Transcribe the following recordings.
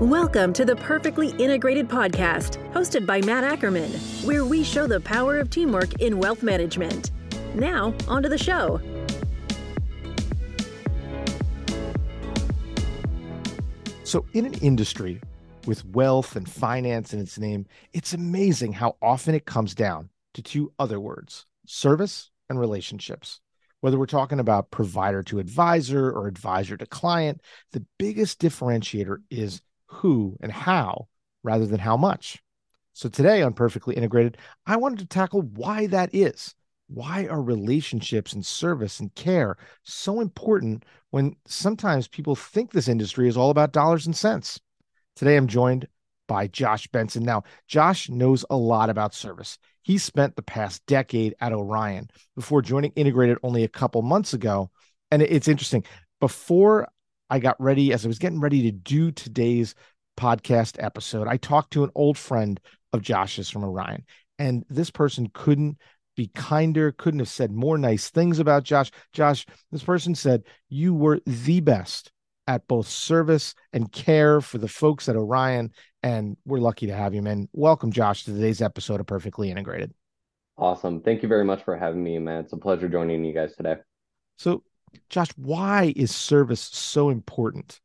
Welcome to the Perfectly Integrated Podcast, hosted by Matt Ackermann, where we show the power of teamwork in wealth management. Now, onto the show. So, in an industry with wealth and finance in its name, it's amazing how often it comes down to two other words service and relationships. Whether we're talking about provider to advisor or advisor to client, the biggest differentiator is who, and how rather than how much. So today on Perfectly Integrated, I wanted to tackle why that is. Why are relationships and service and care so important when sometimes people think this industry is all about dollars and cents? Today, I'm joined by Josh Benson. Now, Josh knows a lot about service. He spent the past decade at Orion before joining Integrated only a couple months ago. And it's interesting. Before I got ready, as I was getting ready to do today's podcast episode, I talked to an old friend of Josh's from Orion, and this person couldn't be kinder, couldn't have said more nice things about Josh. Josh, this person said, You were the best at both service and care for the folks at Orion. And we're lucky to have you, man. Welcome, Josh, to today's episode of Perfectly Integrated. Awesome. Thank you very much for having me, man. It's a pleasure joining you guys today. So, Josh, why is service so important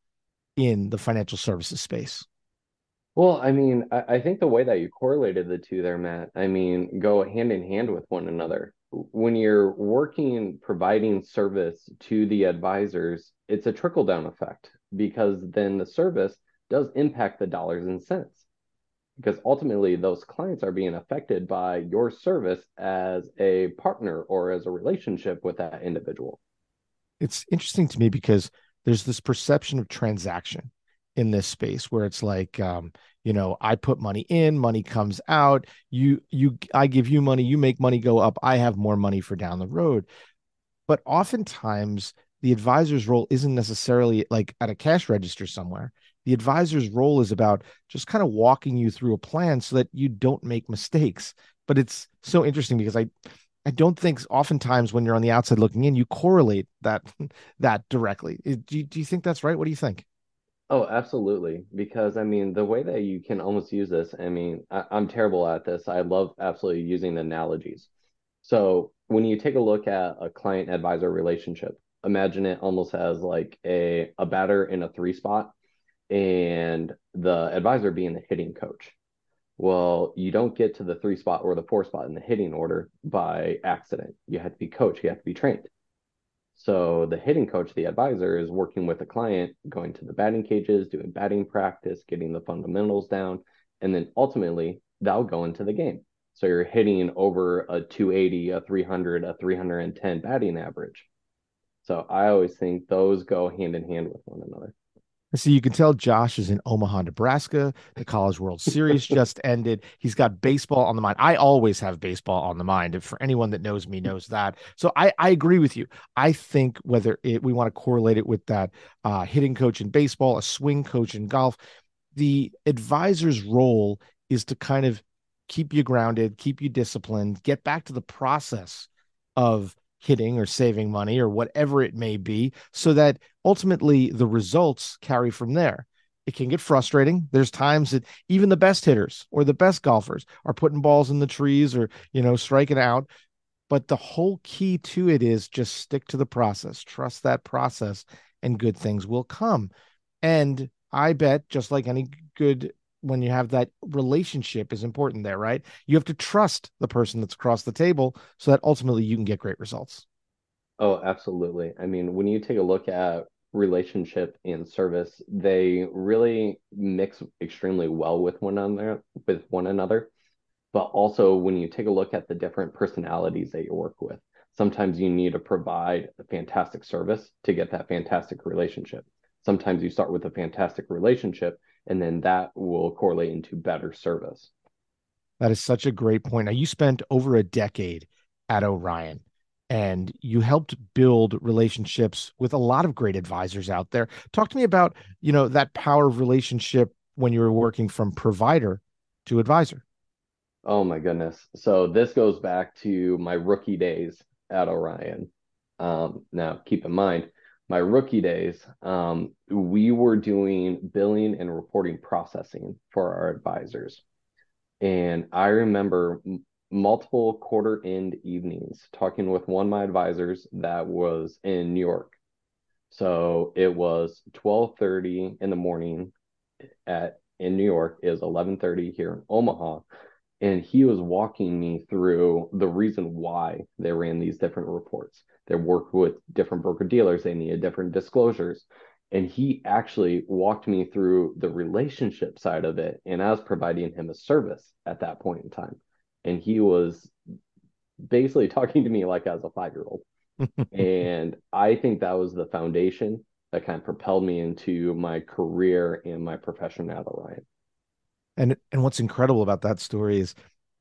in the financial services space? Well, I mean, I, think the way that you correlated the two there, Matt, I mean, go hand in hand with one another. When you're working, providing service to the advisors, it's a trickle down effect because then the service does impact the dollars and cents. Because ultimately, those clients are being affected by your service as a partner or as a relationship with that individual it's interesting to me because there's this perception of transaction in this space where it's like um, you know i put money in money comes out. You you i give you money you make money go up. I have more money for down the road. But oftentimes the advisor's role isn't necessarily like at a cash register somewhere. The advisor's role is about just kind of walking you through a plan so that you don't make mistakes. But it's so interesting because i I don't think oftentimes when you're on the outside looking in, you correlate that that directly. Do you, do you think that's right? What do you think? Oh, absolutely. Because I mean, the way that you can almost use this, I mean, I, am terrible at this. I love absolutely using analogies. So when you take a look at a client advisor relationship, imagine it almost as like a, a batter in a three spot and the advisor being the hitting coach. Well, you don't get to the three spot or the four spot in the hitting order by accident. You have to be coached, you have to be trained. So the hitting coach, the advisor, is working with the client, going to the batting cages, doing batting practice, getting the fundamentals down, and then ultimately they'll go into the game. So you're hitting over a 280, a 300, a 310 batting average. So I always think those go hand in hand with one another. So you can tell Josh is in Omaha, Nebraska. The College World Series just ended. He's got baseball on the mind. I always have baseball on the mind. And for anyone that knows me knows that. So I, I agree with you. I think whether it, we want to correlate it with that uh, hitting coach in baseball, a swing coach in golf, the advisor's role is to kind of keep you grounded, keep you disciplined, get back to the process of hitting or saving money or whatever it may be, so that ultimately the results carry from there. It can get frustrating. There's times that even the best hitters or the best golfers are putting balls in the trees or, you know, striking out. But the whole key to it is just stick to the process, trust that process, and good things will come. And I bet, just like any good when you have that relationship is important there, right? You have to trust the person that's across the table so that ultimately you can get great results. Oh, absolutely. I mean, when you take a look at relationship and service, they really mix extremely well with one another with one another. But also when you take a look at the different personalities that you work with, sometimes you need to provide a fantastic service to get that fantastic relationship. Sometimes you start with a fantastic relationship and then that will correlate into better service. That is such a great point. Now, you spent over a decade at Orion and you helped build relationships with a lot of great advisors out there. Talk to me about, you know, that power of relationship when you were working from provider to advisor. Oh my goodness. So this goes back to my rookie days at Orion. Um, now, keep in mind, my rookie days, um, we were doing billing and reporting processing for our advisors. And I remember m- multiple quarter end evenings talking with one of my advisors that was in New York. So it was 12:30 in the morning at in New York is 11:30 here in Omaha and he was walking me through the reason why they ran these different reports. They worked with different broker dealers, they needed different disclosures. And he actually walked me through the relationship side of it. And I was providing him a service at that point in time. And he was basically talking to me like I was a five year old. and I think that was the foundation that kind of propelled me into my career and my profession at Orion. And and what's incredible about that story is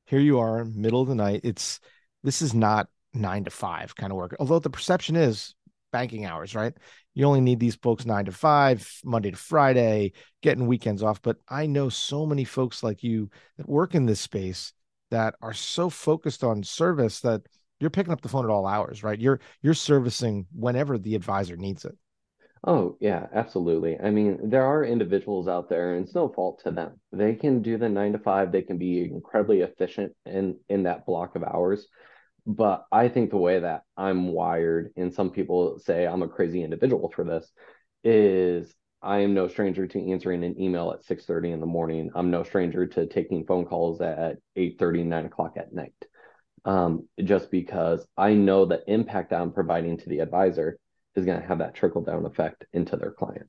here you are, middle of the night. It's this is not nine to five kind of work. Although the perception is banking hours, right? You only need these folks nine to five, Monday to Friday, getting weekends off. But I know so many folks like you that work in this space that are so focused on service that you're picking up the phone at all hours, right? You're you're servicing whenever the advisor needs it. Oh, yeah, absolutely. I mean, there are individuals out there, and it's no fault to them. They can do the nine to five, they can be incredibly efficient in in that block of hours. But I think the way that I'm wired, and some people say I'm a crazy individual for this, is I am no stranger to answering an email at 6:30 in the morning. I'm no stranger to taking phone calls at 8:30, 9 o'clock at night. Um, just because I know the impact I'm providing to the advisor is going to have that trickle down effect into their client.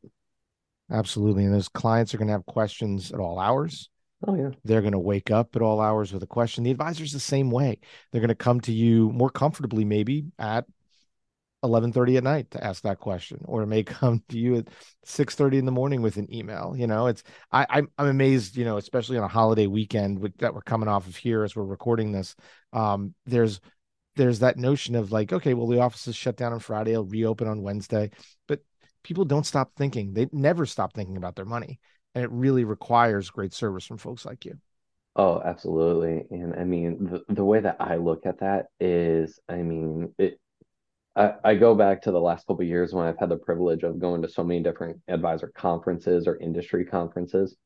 Absolutely. And those clients are going to have questions at all hours. Oh, yeah. They're going to wake up at all hours with a question. The advisor's the same way. They're going to come to you more comfortably, maybe at 11:30 at night to ask that question, or it may come to you at 6:30 in the morning with an email. You know, it's I I'm, I'm amazed. You know, especially on a holiday weekend with, that we're coming off of here as we're recording this. Um, there's there's that notion of like, okay, well, the office is shut down on Friday, it'll reopen on Wednesday. But people don't stop thinking. They never stop thinking about their money. And it really requires great service from folks like you. Oh, absolutely. And I mean, the, the way that I look at that is, I mean, it, I, I go back to the last couple years when I've had the privilege of going to so many different advisor conferences or industry conferences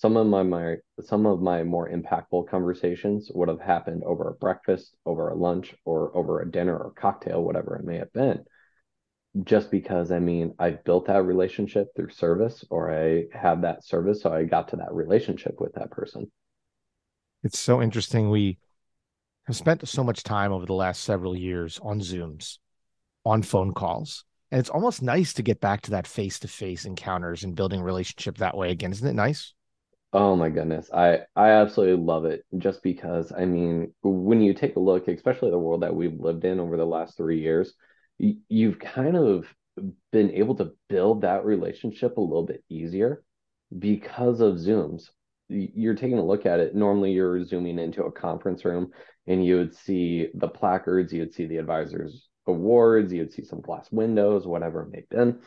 some of my, my some of my more impactful conversations would have happened over a breakfast, over a lunch, or over a dinner or cocktail, whatever it may have been. Just because I mean I've built that relationship through service, or I have that service, so I got to that relationship with that person. It's so interesting. We have spent so much time over the last several years on Zooms, on phone calls. And it's almost nice to get back to that face to face encounters and building relationship that way again. Isn't it nice? Oh my goodness. I I absolutely love it just because I mean, when you take a look, especially the world that we've lived in over the last 3 years, y- you've kind of been able to build that relationship a little bit easier because of Zooms. You're taking a look at it. Normally, you're zooming into a conference room and you would see the placards, you would see the advisors' awards, you would see some glass windows, whatever it may have been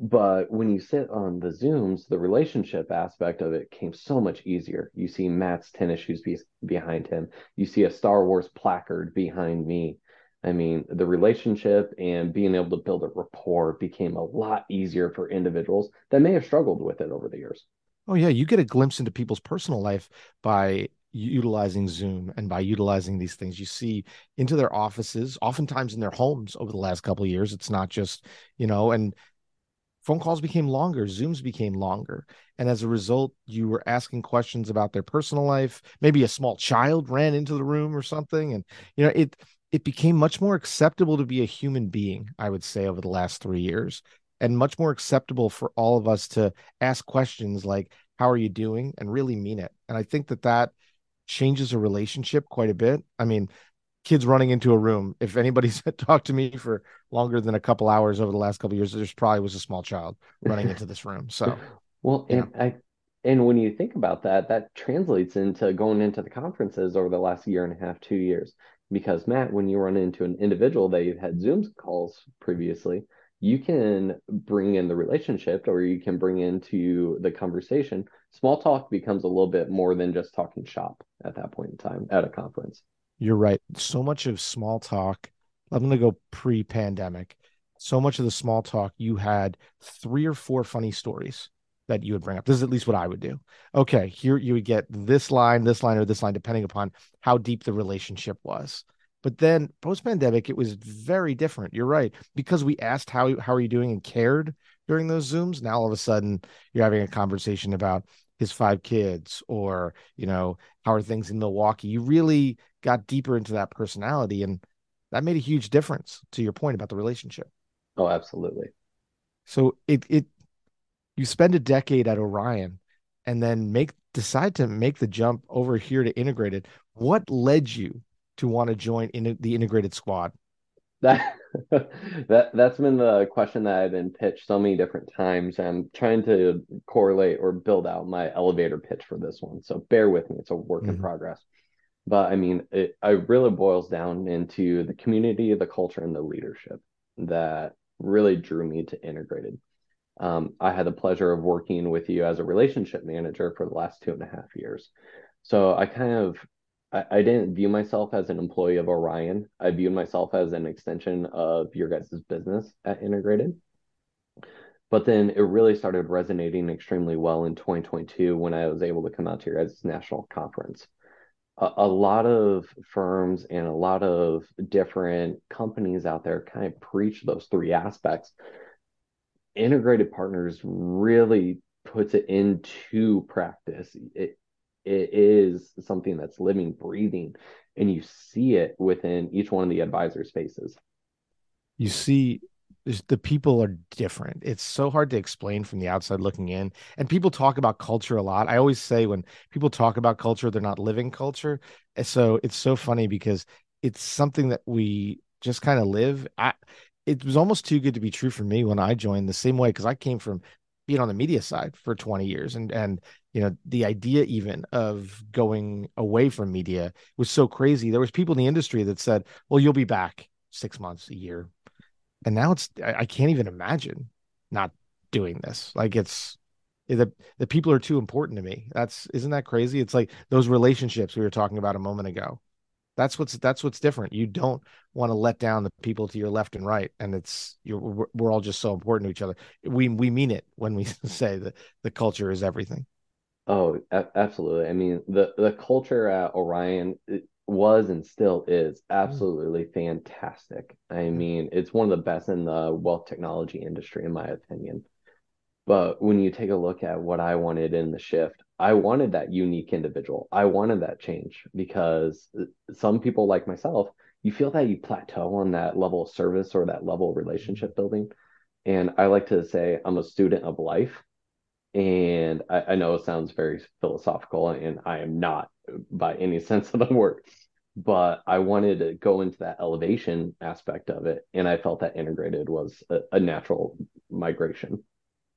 but when you sit on the zooms the relationship aspect of it came so much easier. You see matt's tennis shoes be- behind him. You see a star wars placard behind me. I mean the relationship and being able to build a rapport became a lot easier for individuals that may have struggled with it over the years. Oh yeah. You get a glimpse into people's personal life by utilizing zoom and by utilizing these things. You see into their offices oftentimes in their homes over the last couple of years. It's not just you know and phone calls became longer zooms became longer and as a result you were asking questions about their personal life. Maybe a small child ran into the room or something and you know it it became much more acceptable to be a human being i would say over the last 3 years and much more acceptable for all of us to ask questions like how are you doing? and really mean it. And i think that that changes a relationship quite a bit. I mean kids running into a room. If anybody's talked to me for longer than a couple hours over the last couple years, there's probably was a small child running into this room. So, well, and know. I and when you think about that, that translates into going into the conferences over the last year and a half, two years. Because Matt, when you run into an individual that you've had Zoom calls previously, you can bring in the relationship or you can bring into the conversation. Small talk becomes a little bit more than just talking shop at that point in time at a conference. You're right. So much of small talk, I'm going to go pre pandemic. so much of the small talk you had three or four funny stories that you would bring up. This is at least what I would do. Okay, here you would get this line, this line, or this line, depending upon how deep the relationship was. But then post pandemic, it was very different. You're right. Because we asked how how are you doing and cared during those Zooms, now all of a sudden you're having a conversation about his five kids or, you know, how are things in Milwaukee. You really got deeper into that personality and that made a huge difference to your point about the relationship. Oh, absolutely. So it it you spend a decade at Orion and then make decide to make the jump over here to integrated. What led you to want to join in the integrated squad? That that that's been the question that I've been pitched so many different times. I'm trying to correlate or build out my elevator pitch for this one. So bear with me; it's a work mm-hmm. in progress. But I mean, it, it really boils down into the community, the culture, and the leadership that really drew me to integrated. Um, I had the pleasure of working with you as a relationship manager for the last two and a half years. So I kind of I, didn't view myself as an employee of Orion. I viewed myself as an extension of your guys' business at Integrated. But then it really started resonating extremely well in 2022 when I was able to come out to your guys' national conference. A, a lot of firms and a lot of different companies out there kind of preach those three aspects. Integrated Partners really puts it into practice. It, it is something that's living, breathing, and you see it within each one of the advisor spaces. You see the people are different. It's so hard to explain from the outside looking in. And people talk about culture a lot. I always say when people talk about culture, they're not living culture. So it's so funny because it's something that we just kind of live. I, it was almost too good to be true for me when I joined the same way because I came from being on the media side for 20 years and and you know the idea even of going away from media was so crazy. There was people in the industry that said well you'll be back six months a year. And now it's i, I can't even imagine not doing this. Like it's eh, the the people are too important to me. That's isn't that crazy? It's like those relationships we were talking about a moment ago that's what's that's what's different you don't want to let down the people to your left and right and it's you're we're, all just so important to each other we we mean it when we say that the culture is everything Oh, absolutely. I mean, the the culture at Orion was and still is mm. absolutely fantastic. I mean, it's one of the best in the wealth technology industry, in my opinion. But when you take a look at what I wanted in the shift, I wanted that unique individual. I wanted that change because uh, some people like myself, you feel that you plateau on that level of service or that level of relationship building. And I like to say I'm a student of life and I, I know it sounds very philosophical, and I am not by any sense of the word, but I wanted to go into that elevation aspect of it. And I felt that integrated was a, a natural migration.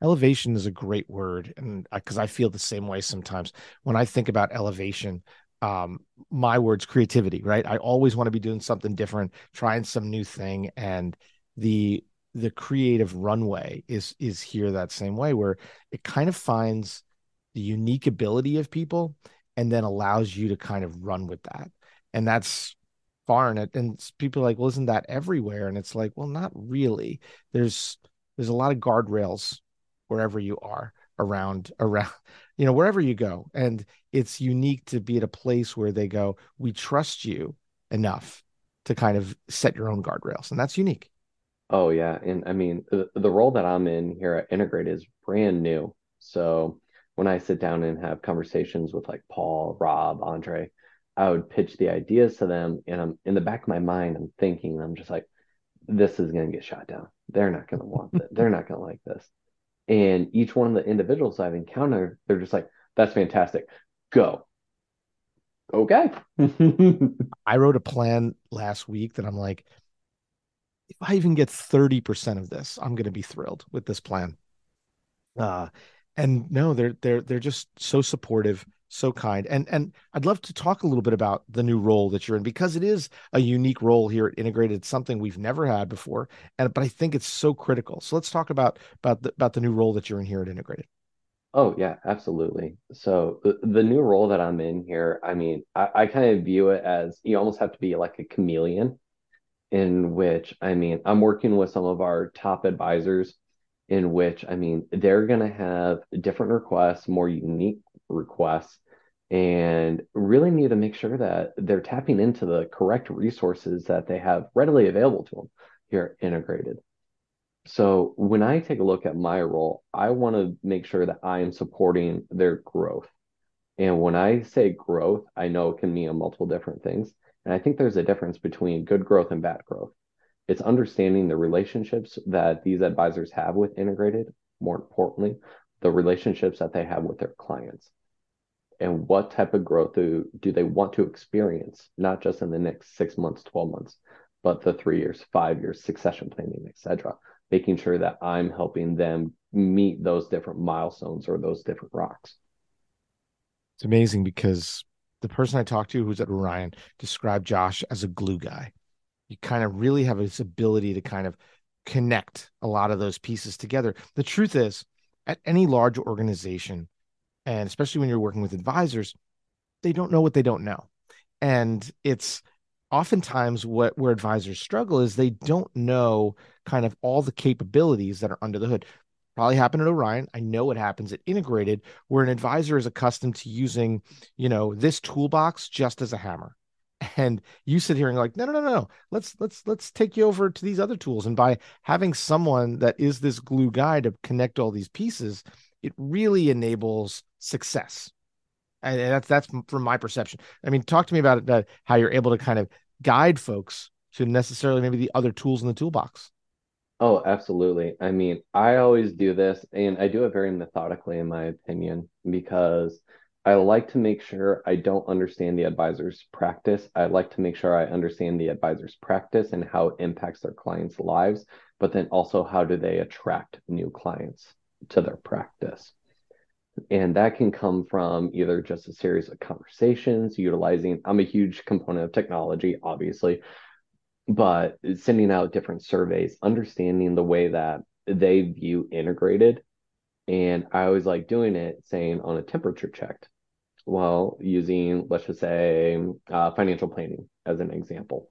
Elevation is a great word. And because I feel the same way sometimes. When I think about elevation, um my words creativity right? I always want to be doing something different trying some new thing and the the creative runway is is here that same way where it kind of finds the unique ability of people and then allows you to kind of run with that. And that's far and it and people are like well isn't that everywhere? And it's like well not really. There's there's a lot of guardrails wherever you are around around you know wherever you go and it's unique to be at a place where they go we trust you enough to kind of set your own guardrails and that's unique Oh yeah, and I mean the, the role that I'm in here at Integrate is brand new. So when I sit down and have conversations with like Paul, Rob, Andre, I would pitch the ideas to them, and I'm in the back of my mind, I'm thinking, I'm just like, this is gonna get shot down. They're not gonna want it. They're not gonna like this. And each one of the individuals I've encountered, they're just like, that's fantastic. Go. Okay. I wrote a plan last week that I'm like, if I even get 30% of this, I'm going to be thrilled with this plan. Uh, and no, they're they're they're just so supportive, so kind. And and I'd love to talk a little bit about the new role that you're in because it is a unique role here at Integrated, something we've never had before. And but I think it's so critical. So let's talk about about the, about the new role that you're in here at Integrated. Oh yeah, absolutely. So the, the new role that I'm in here, I mean, I, I kind of view it as you almost have to be like a chameleon in which I mean, I'm working with some of our top advisors in which I mean, they're going to have different requests, more unique requests, and really need to make sure that they're tapping into the correct resources that they have readily available to them here integrated. So when I take a look at my role, I want to make sure that I am supporting their growth. And when I say growth, I know it can mean multiple different things. And I think there's a difference between good growth and bad growth. It's understanding the relationships that these advisors have with integrated, more importantly, the relationships that they have with their clients and what type of growth do, do they want to experience, not just in the next six months, 12 months, but the three years, five years, succession planning, etc. Making sure that I'm helping them meet those different milestones or those different rocks. It's amazing because the person I talked to who's at Orion described Josh as a glue guy. You kind of really have this ability to kind of connect a lot of those pieces together. The truth is, at any large organization, and especially when you're working with advisors they don't know what they don't know. And it's oftentimes what where advisors struggle is they don't know kind of all the capabilities that are under the hood. Probably happened at orion. I know what happens at integrated where an advisor is accustomed to using you know this toolbox just as a hammer and you sit here and like no no no no let's let's let's take you over to these other tools and by having someone that is this glue guy to connect all these pieces it really enables success. And that's that's from my perception. I mean, talk to me about it, how you're able to kind of guide folks to necessarily maybe the other tools in the toolbox. Oh, absolutely. I mean, I always do this and I do it very methodically, in my opinion, because I like to make sure I don't understand the advisor's practice. I like to make sure I understand the advisor's practice and how it impacts their clients' lives, but then also how do they attract new clients to their practice. And that can come from either just a series of conversations, utilizing, I'm a huge component of technology, obviously, but sending out different surveys, understanding the way that they view integrated. And I always like doing it saying on a temperature checked while using, let's just say, uh, financial planning as an example.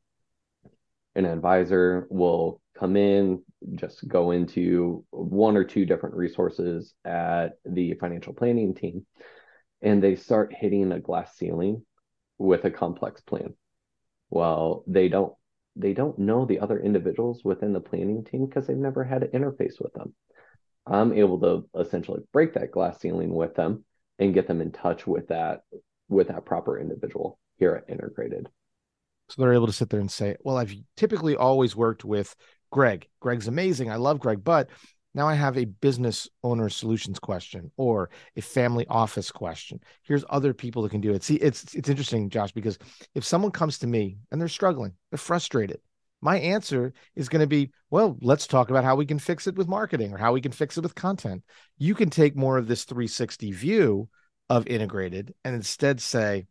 An advisor will come in, just go into one or two different resources at the financial planning team, and they start hitting a glass ceiling with a complex plan. Well, they don't they don't know the other individuals within the planning team because they've never had an interface with them. I'm able to essentially break that glass ceiling with them and get them in touch with that with that proper individual here at Integrated. So they're able to sit there and say, well, I've typically always worked with Greg. Greg's amazing. I love Greg, but now I have a business owner solutions question or a family office question. Here's other people that can do it. See, it's it's interesting, Josh, because if someone comes to me and they're struggling, they're frustrated, my answer is going to be, well, let's talk about how we can fix it with marketing or how we can fix it with content. You can take more of this 360 view of integrated and instead say,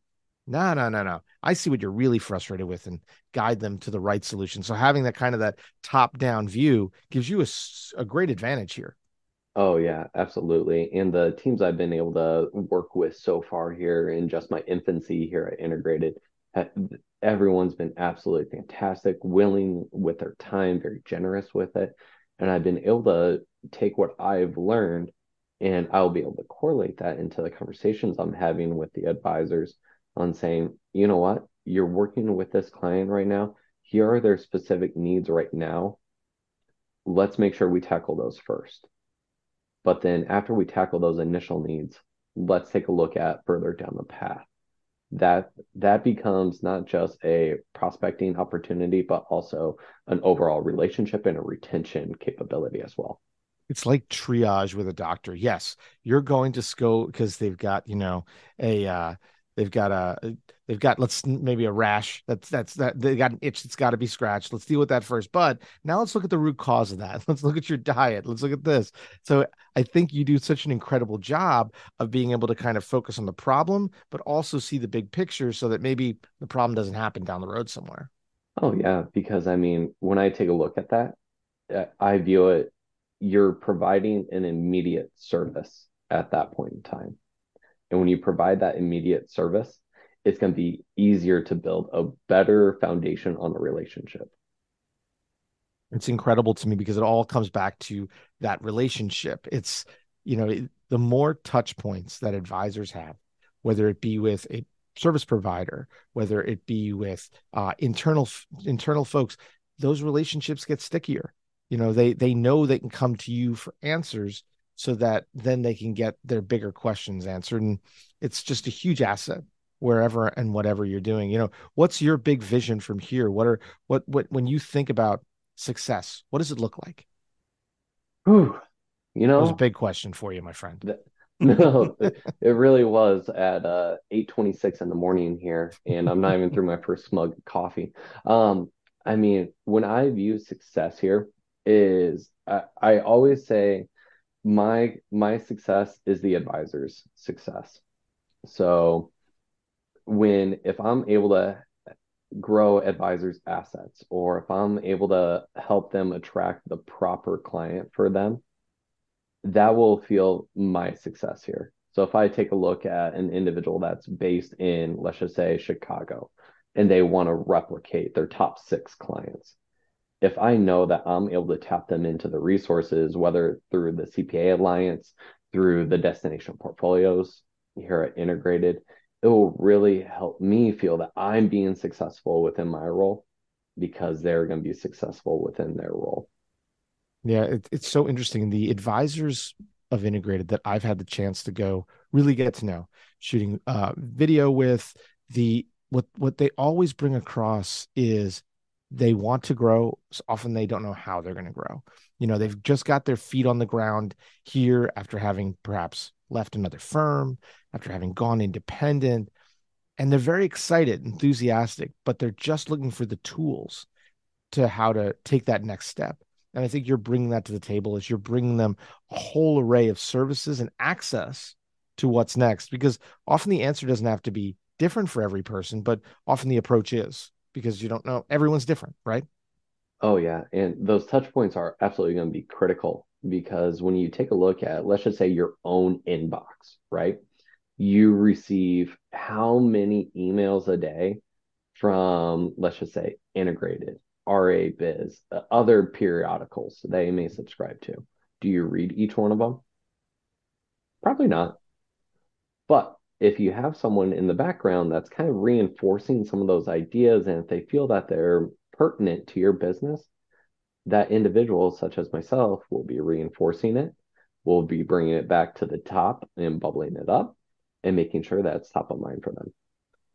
no, no, no, no. I see what you're really frustrated with and guide them to the right solution. So having that kind of that top down view gives you a, a great advantage here. Oh yeah, absolutely. And the teams I've been able to work with so far here in just my infancy here at Integrated, everyone's been absolutely fantastic, willing with their time, very generous with it. And I've been able to take what I've learned and I'll be able to correlate that into the conversations I'm having with the advisors on saying, you know what, you're working with this client right now. Here are their specific needs right now. Let's make sure we tackle those first. But then after we tackle those initial needs, let's take a look at further down the path. That that becomes not just a prospecting opportunity, but also an overall relationship and a retention capability as well it's like triage with a doctor. Yes, you're going to go because they've got, you know, a uh, They've got a they've got let's maybe a rash that's that's that they got an itch that's got to be scratched. Let's deal with that first. But now let's look at the root cause of that. Let's look at your diet. Let's look at this. So I think you do such an incredible job of being able to kind of focus on the problem, but also see the big picture so that maybe the problem doesn't happen down the road somewhere. Oh yeah, because I mean, when I take a look at that, uh, I view it you're providing an immediate service at that point in time. And when you provide that immediate service, it's going to be easier to build a better foundation on the relationship. It's incredible to me because it all comes back to that relationship. It's, you know, the more touch points that advisors have, whether it be with a service provider, whether it be with uh, internal internal folks, those relationships get stickier. You know, they they know they can come to you for answers so that then they can get their bigger questions answered. And it's just a huge asset wherever and whatever you're doing. You know, what's your big vision from here? What are what what when you think about success, what does it look like? Whew. You know, that was a big question for you, my friend. no, it really was at uh 8:26 in the morning here, and I'm not even through my first smug coffee. Um, I mean, when I view success here, is I, I always say my my success is the advisor's success. So when if I'm able to grow advisors' assets or if I'm able to help them attract the proper client for them, that will feel my success here. So if I take a look at an individual that's based in, let's just say, Chicago, and they want to replicate their top six clients, if I know that I'm able to tap them into the resources, whether through the CPA Alliance, through the destination portfolios here at Integrated, it will really help me feel that I'm being successful within my role because they're going to be successful within their role. Yeah, it, it's so interesting. The advisors of Integrated that I've had the chance to go really get to know, shooting uh, video with the what what they always bring across is they want to grow so often they don't know how they're going to grow. You know they've just got their feet on the ground here after having perhaps left another firm after having gone independent and they're very excited enthusiastic but they're just looking for the tools to how to take that next step. And i think you're bringing that to the table as you're bringing them a whole array of services and access to what's next because often the answer doesn't have to be different for every person but often the approach is because you don't know everyone's different, right? Oh yeah, and those touch points are absolutely going to be critical because when you take a look at let's just say your own inbox, right? You receive how many emails a day from let's just say integrated RA Biz, uh, other periodicals you may subscribe to. Do you read each one of them? Probably not. But if you have someone in the background that's kind of reinforcing some of those ideas and if they feel that they're pertinent to your business that individual such as myself will be reinforcing it will be bringing it back to the top and bubbling it up and making sure that's top of mind for them.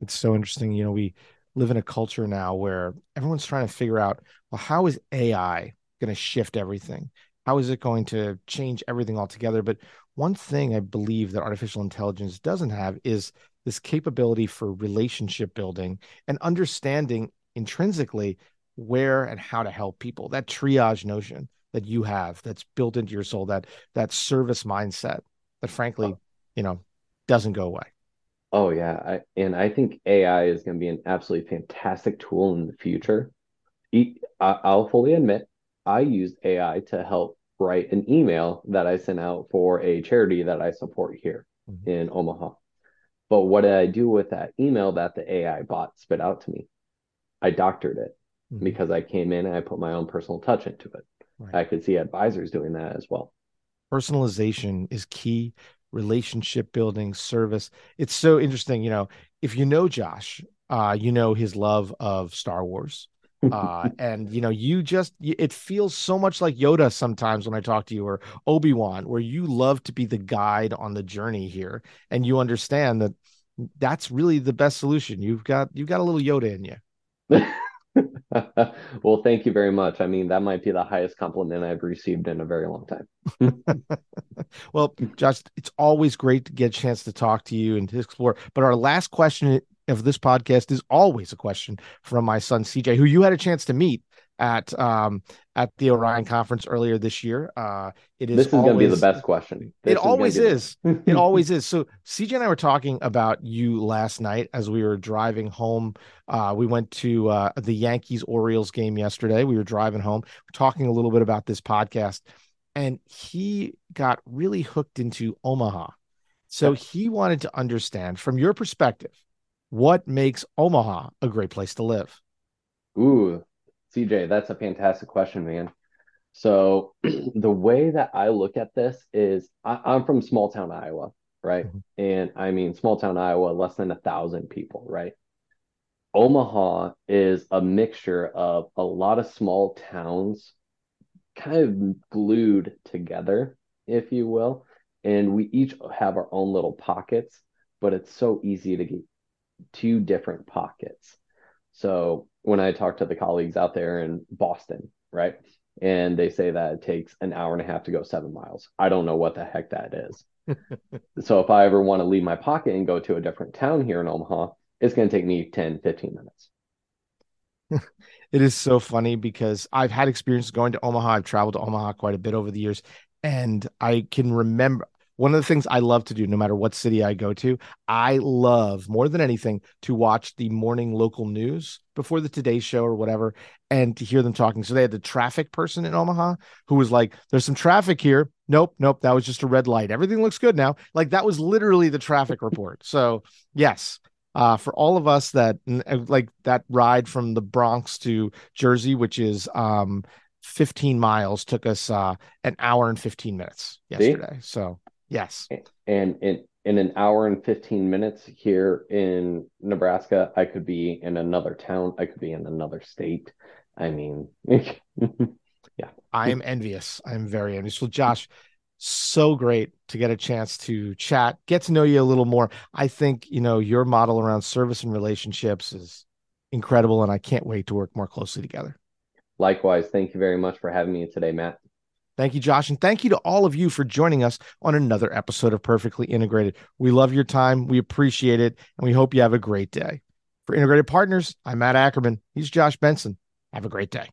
It's so interesting you know we live in a culture now where everyone's trying to figure out well how is ai going to shift everything? How is it going to change everything altogether? But one thing I believe that artificial intelligence doesn't have is this capability for relationship building and understanding intrinsically where and how to help people. That triage notion that you have that's built into your soul, that that service mindset that frankly, oh. you know, doesn't go away. Oh yeah, I, and I think AI is going to be an absolutely fantastic tool in the future. I'll fully admit I used AI to help write an email that I sent out for a charity that I support here mm-hmm. in Omaha. But what did I do with that email that the AI bot spit out to me? I doctored it mm-hmm. because I came in and I put my own personal touch into it. Right. I could see advisors doing that as well. Personalization is key. Relationship building, service. It's so interesting. You know, if you know Josh, uh, you know his love of Star Wars uh, and you know you just it feels so much like yoda sometimes when i talk to you or obi-wan where you love to be the guide on the journey here and you understand that that's really the best solution. You've got you've got a little yoda in you. Well thank you very much. I mean that might be the highest compliment i've received in a very long time. Well josh it's always great to get a chance to talk to you and to explore. But our last question of this podcast is always a question from my son CJ, who you had a chance to meet at um at the Orion conference earlier this year. Uh it is This is going to be the best question. This it is always is. it always is. So CJ and I were talking about you last night as we were driving home. Uh we went to uh the Yankees Orioles game yesterday. We were driving home, talking a little bit about this podcast and he got really hooked into Omaha. So he wanted to understand from your perspective what makes Omaha a great place to live? Ooh, CJ, that's a fantastic question, man. So the way that I look at this is I, am from small town Iowa, right? Mm-hmm. And I mean small town Iowa, less than a thousand people, right? Omaha is a mixture of a lot of small towns kind of glued together, if you will. And we each have our own little pockets, but it's so easy to get two different pockets. So when I talk to the colleagues out there in Boston, right? And they say that it takes an hour and a half to go seven miles. I don't know what the heck that is. so if I ever want to leave my pocket and go to a different town here in Omaha, it's going to take me 10, 15 minutes. it is so funny because I've had experience going to Omaha. I've traveled to Omaha quite a bit over the years. And I can remember one of the things I love to do, no matter what city I go to, I love more than anything to watch the morning local news before the Today Show or whatever, and to hear them talking. So they had the traffic person in Omaha who was like, "There's some traffic here." Nope, nope, that was just a red light. Everything looks good now. Like that was literally the traffic report. So yes, uh, for all of us that uh, like that ride from the Bronx to Jersey, which is um, 15 miles, took us uh, an hour and 15 minutes yesterday. See? So Yes. And in in an hour and 15 minutes here in Nebraska, I could be in another town, I could be in another state. I mean, yeah. I am envious. I'm very envious. Well, Josh, so great to get a chance to chat, get to know you a little more. I think, you know, your model around service and relationships is incredible and I can't wait to work more closely together. Likewise, thank you very much for having me today, Matt. Thank you, Josh. And thank you to all of you for joining us on another episode of Perfectly Integrated. We love your time. We appreciate it. And we hope you have a great day. For Integrated Partners, I'm Matt Ackermann. He's Josh Benson. Have a great day.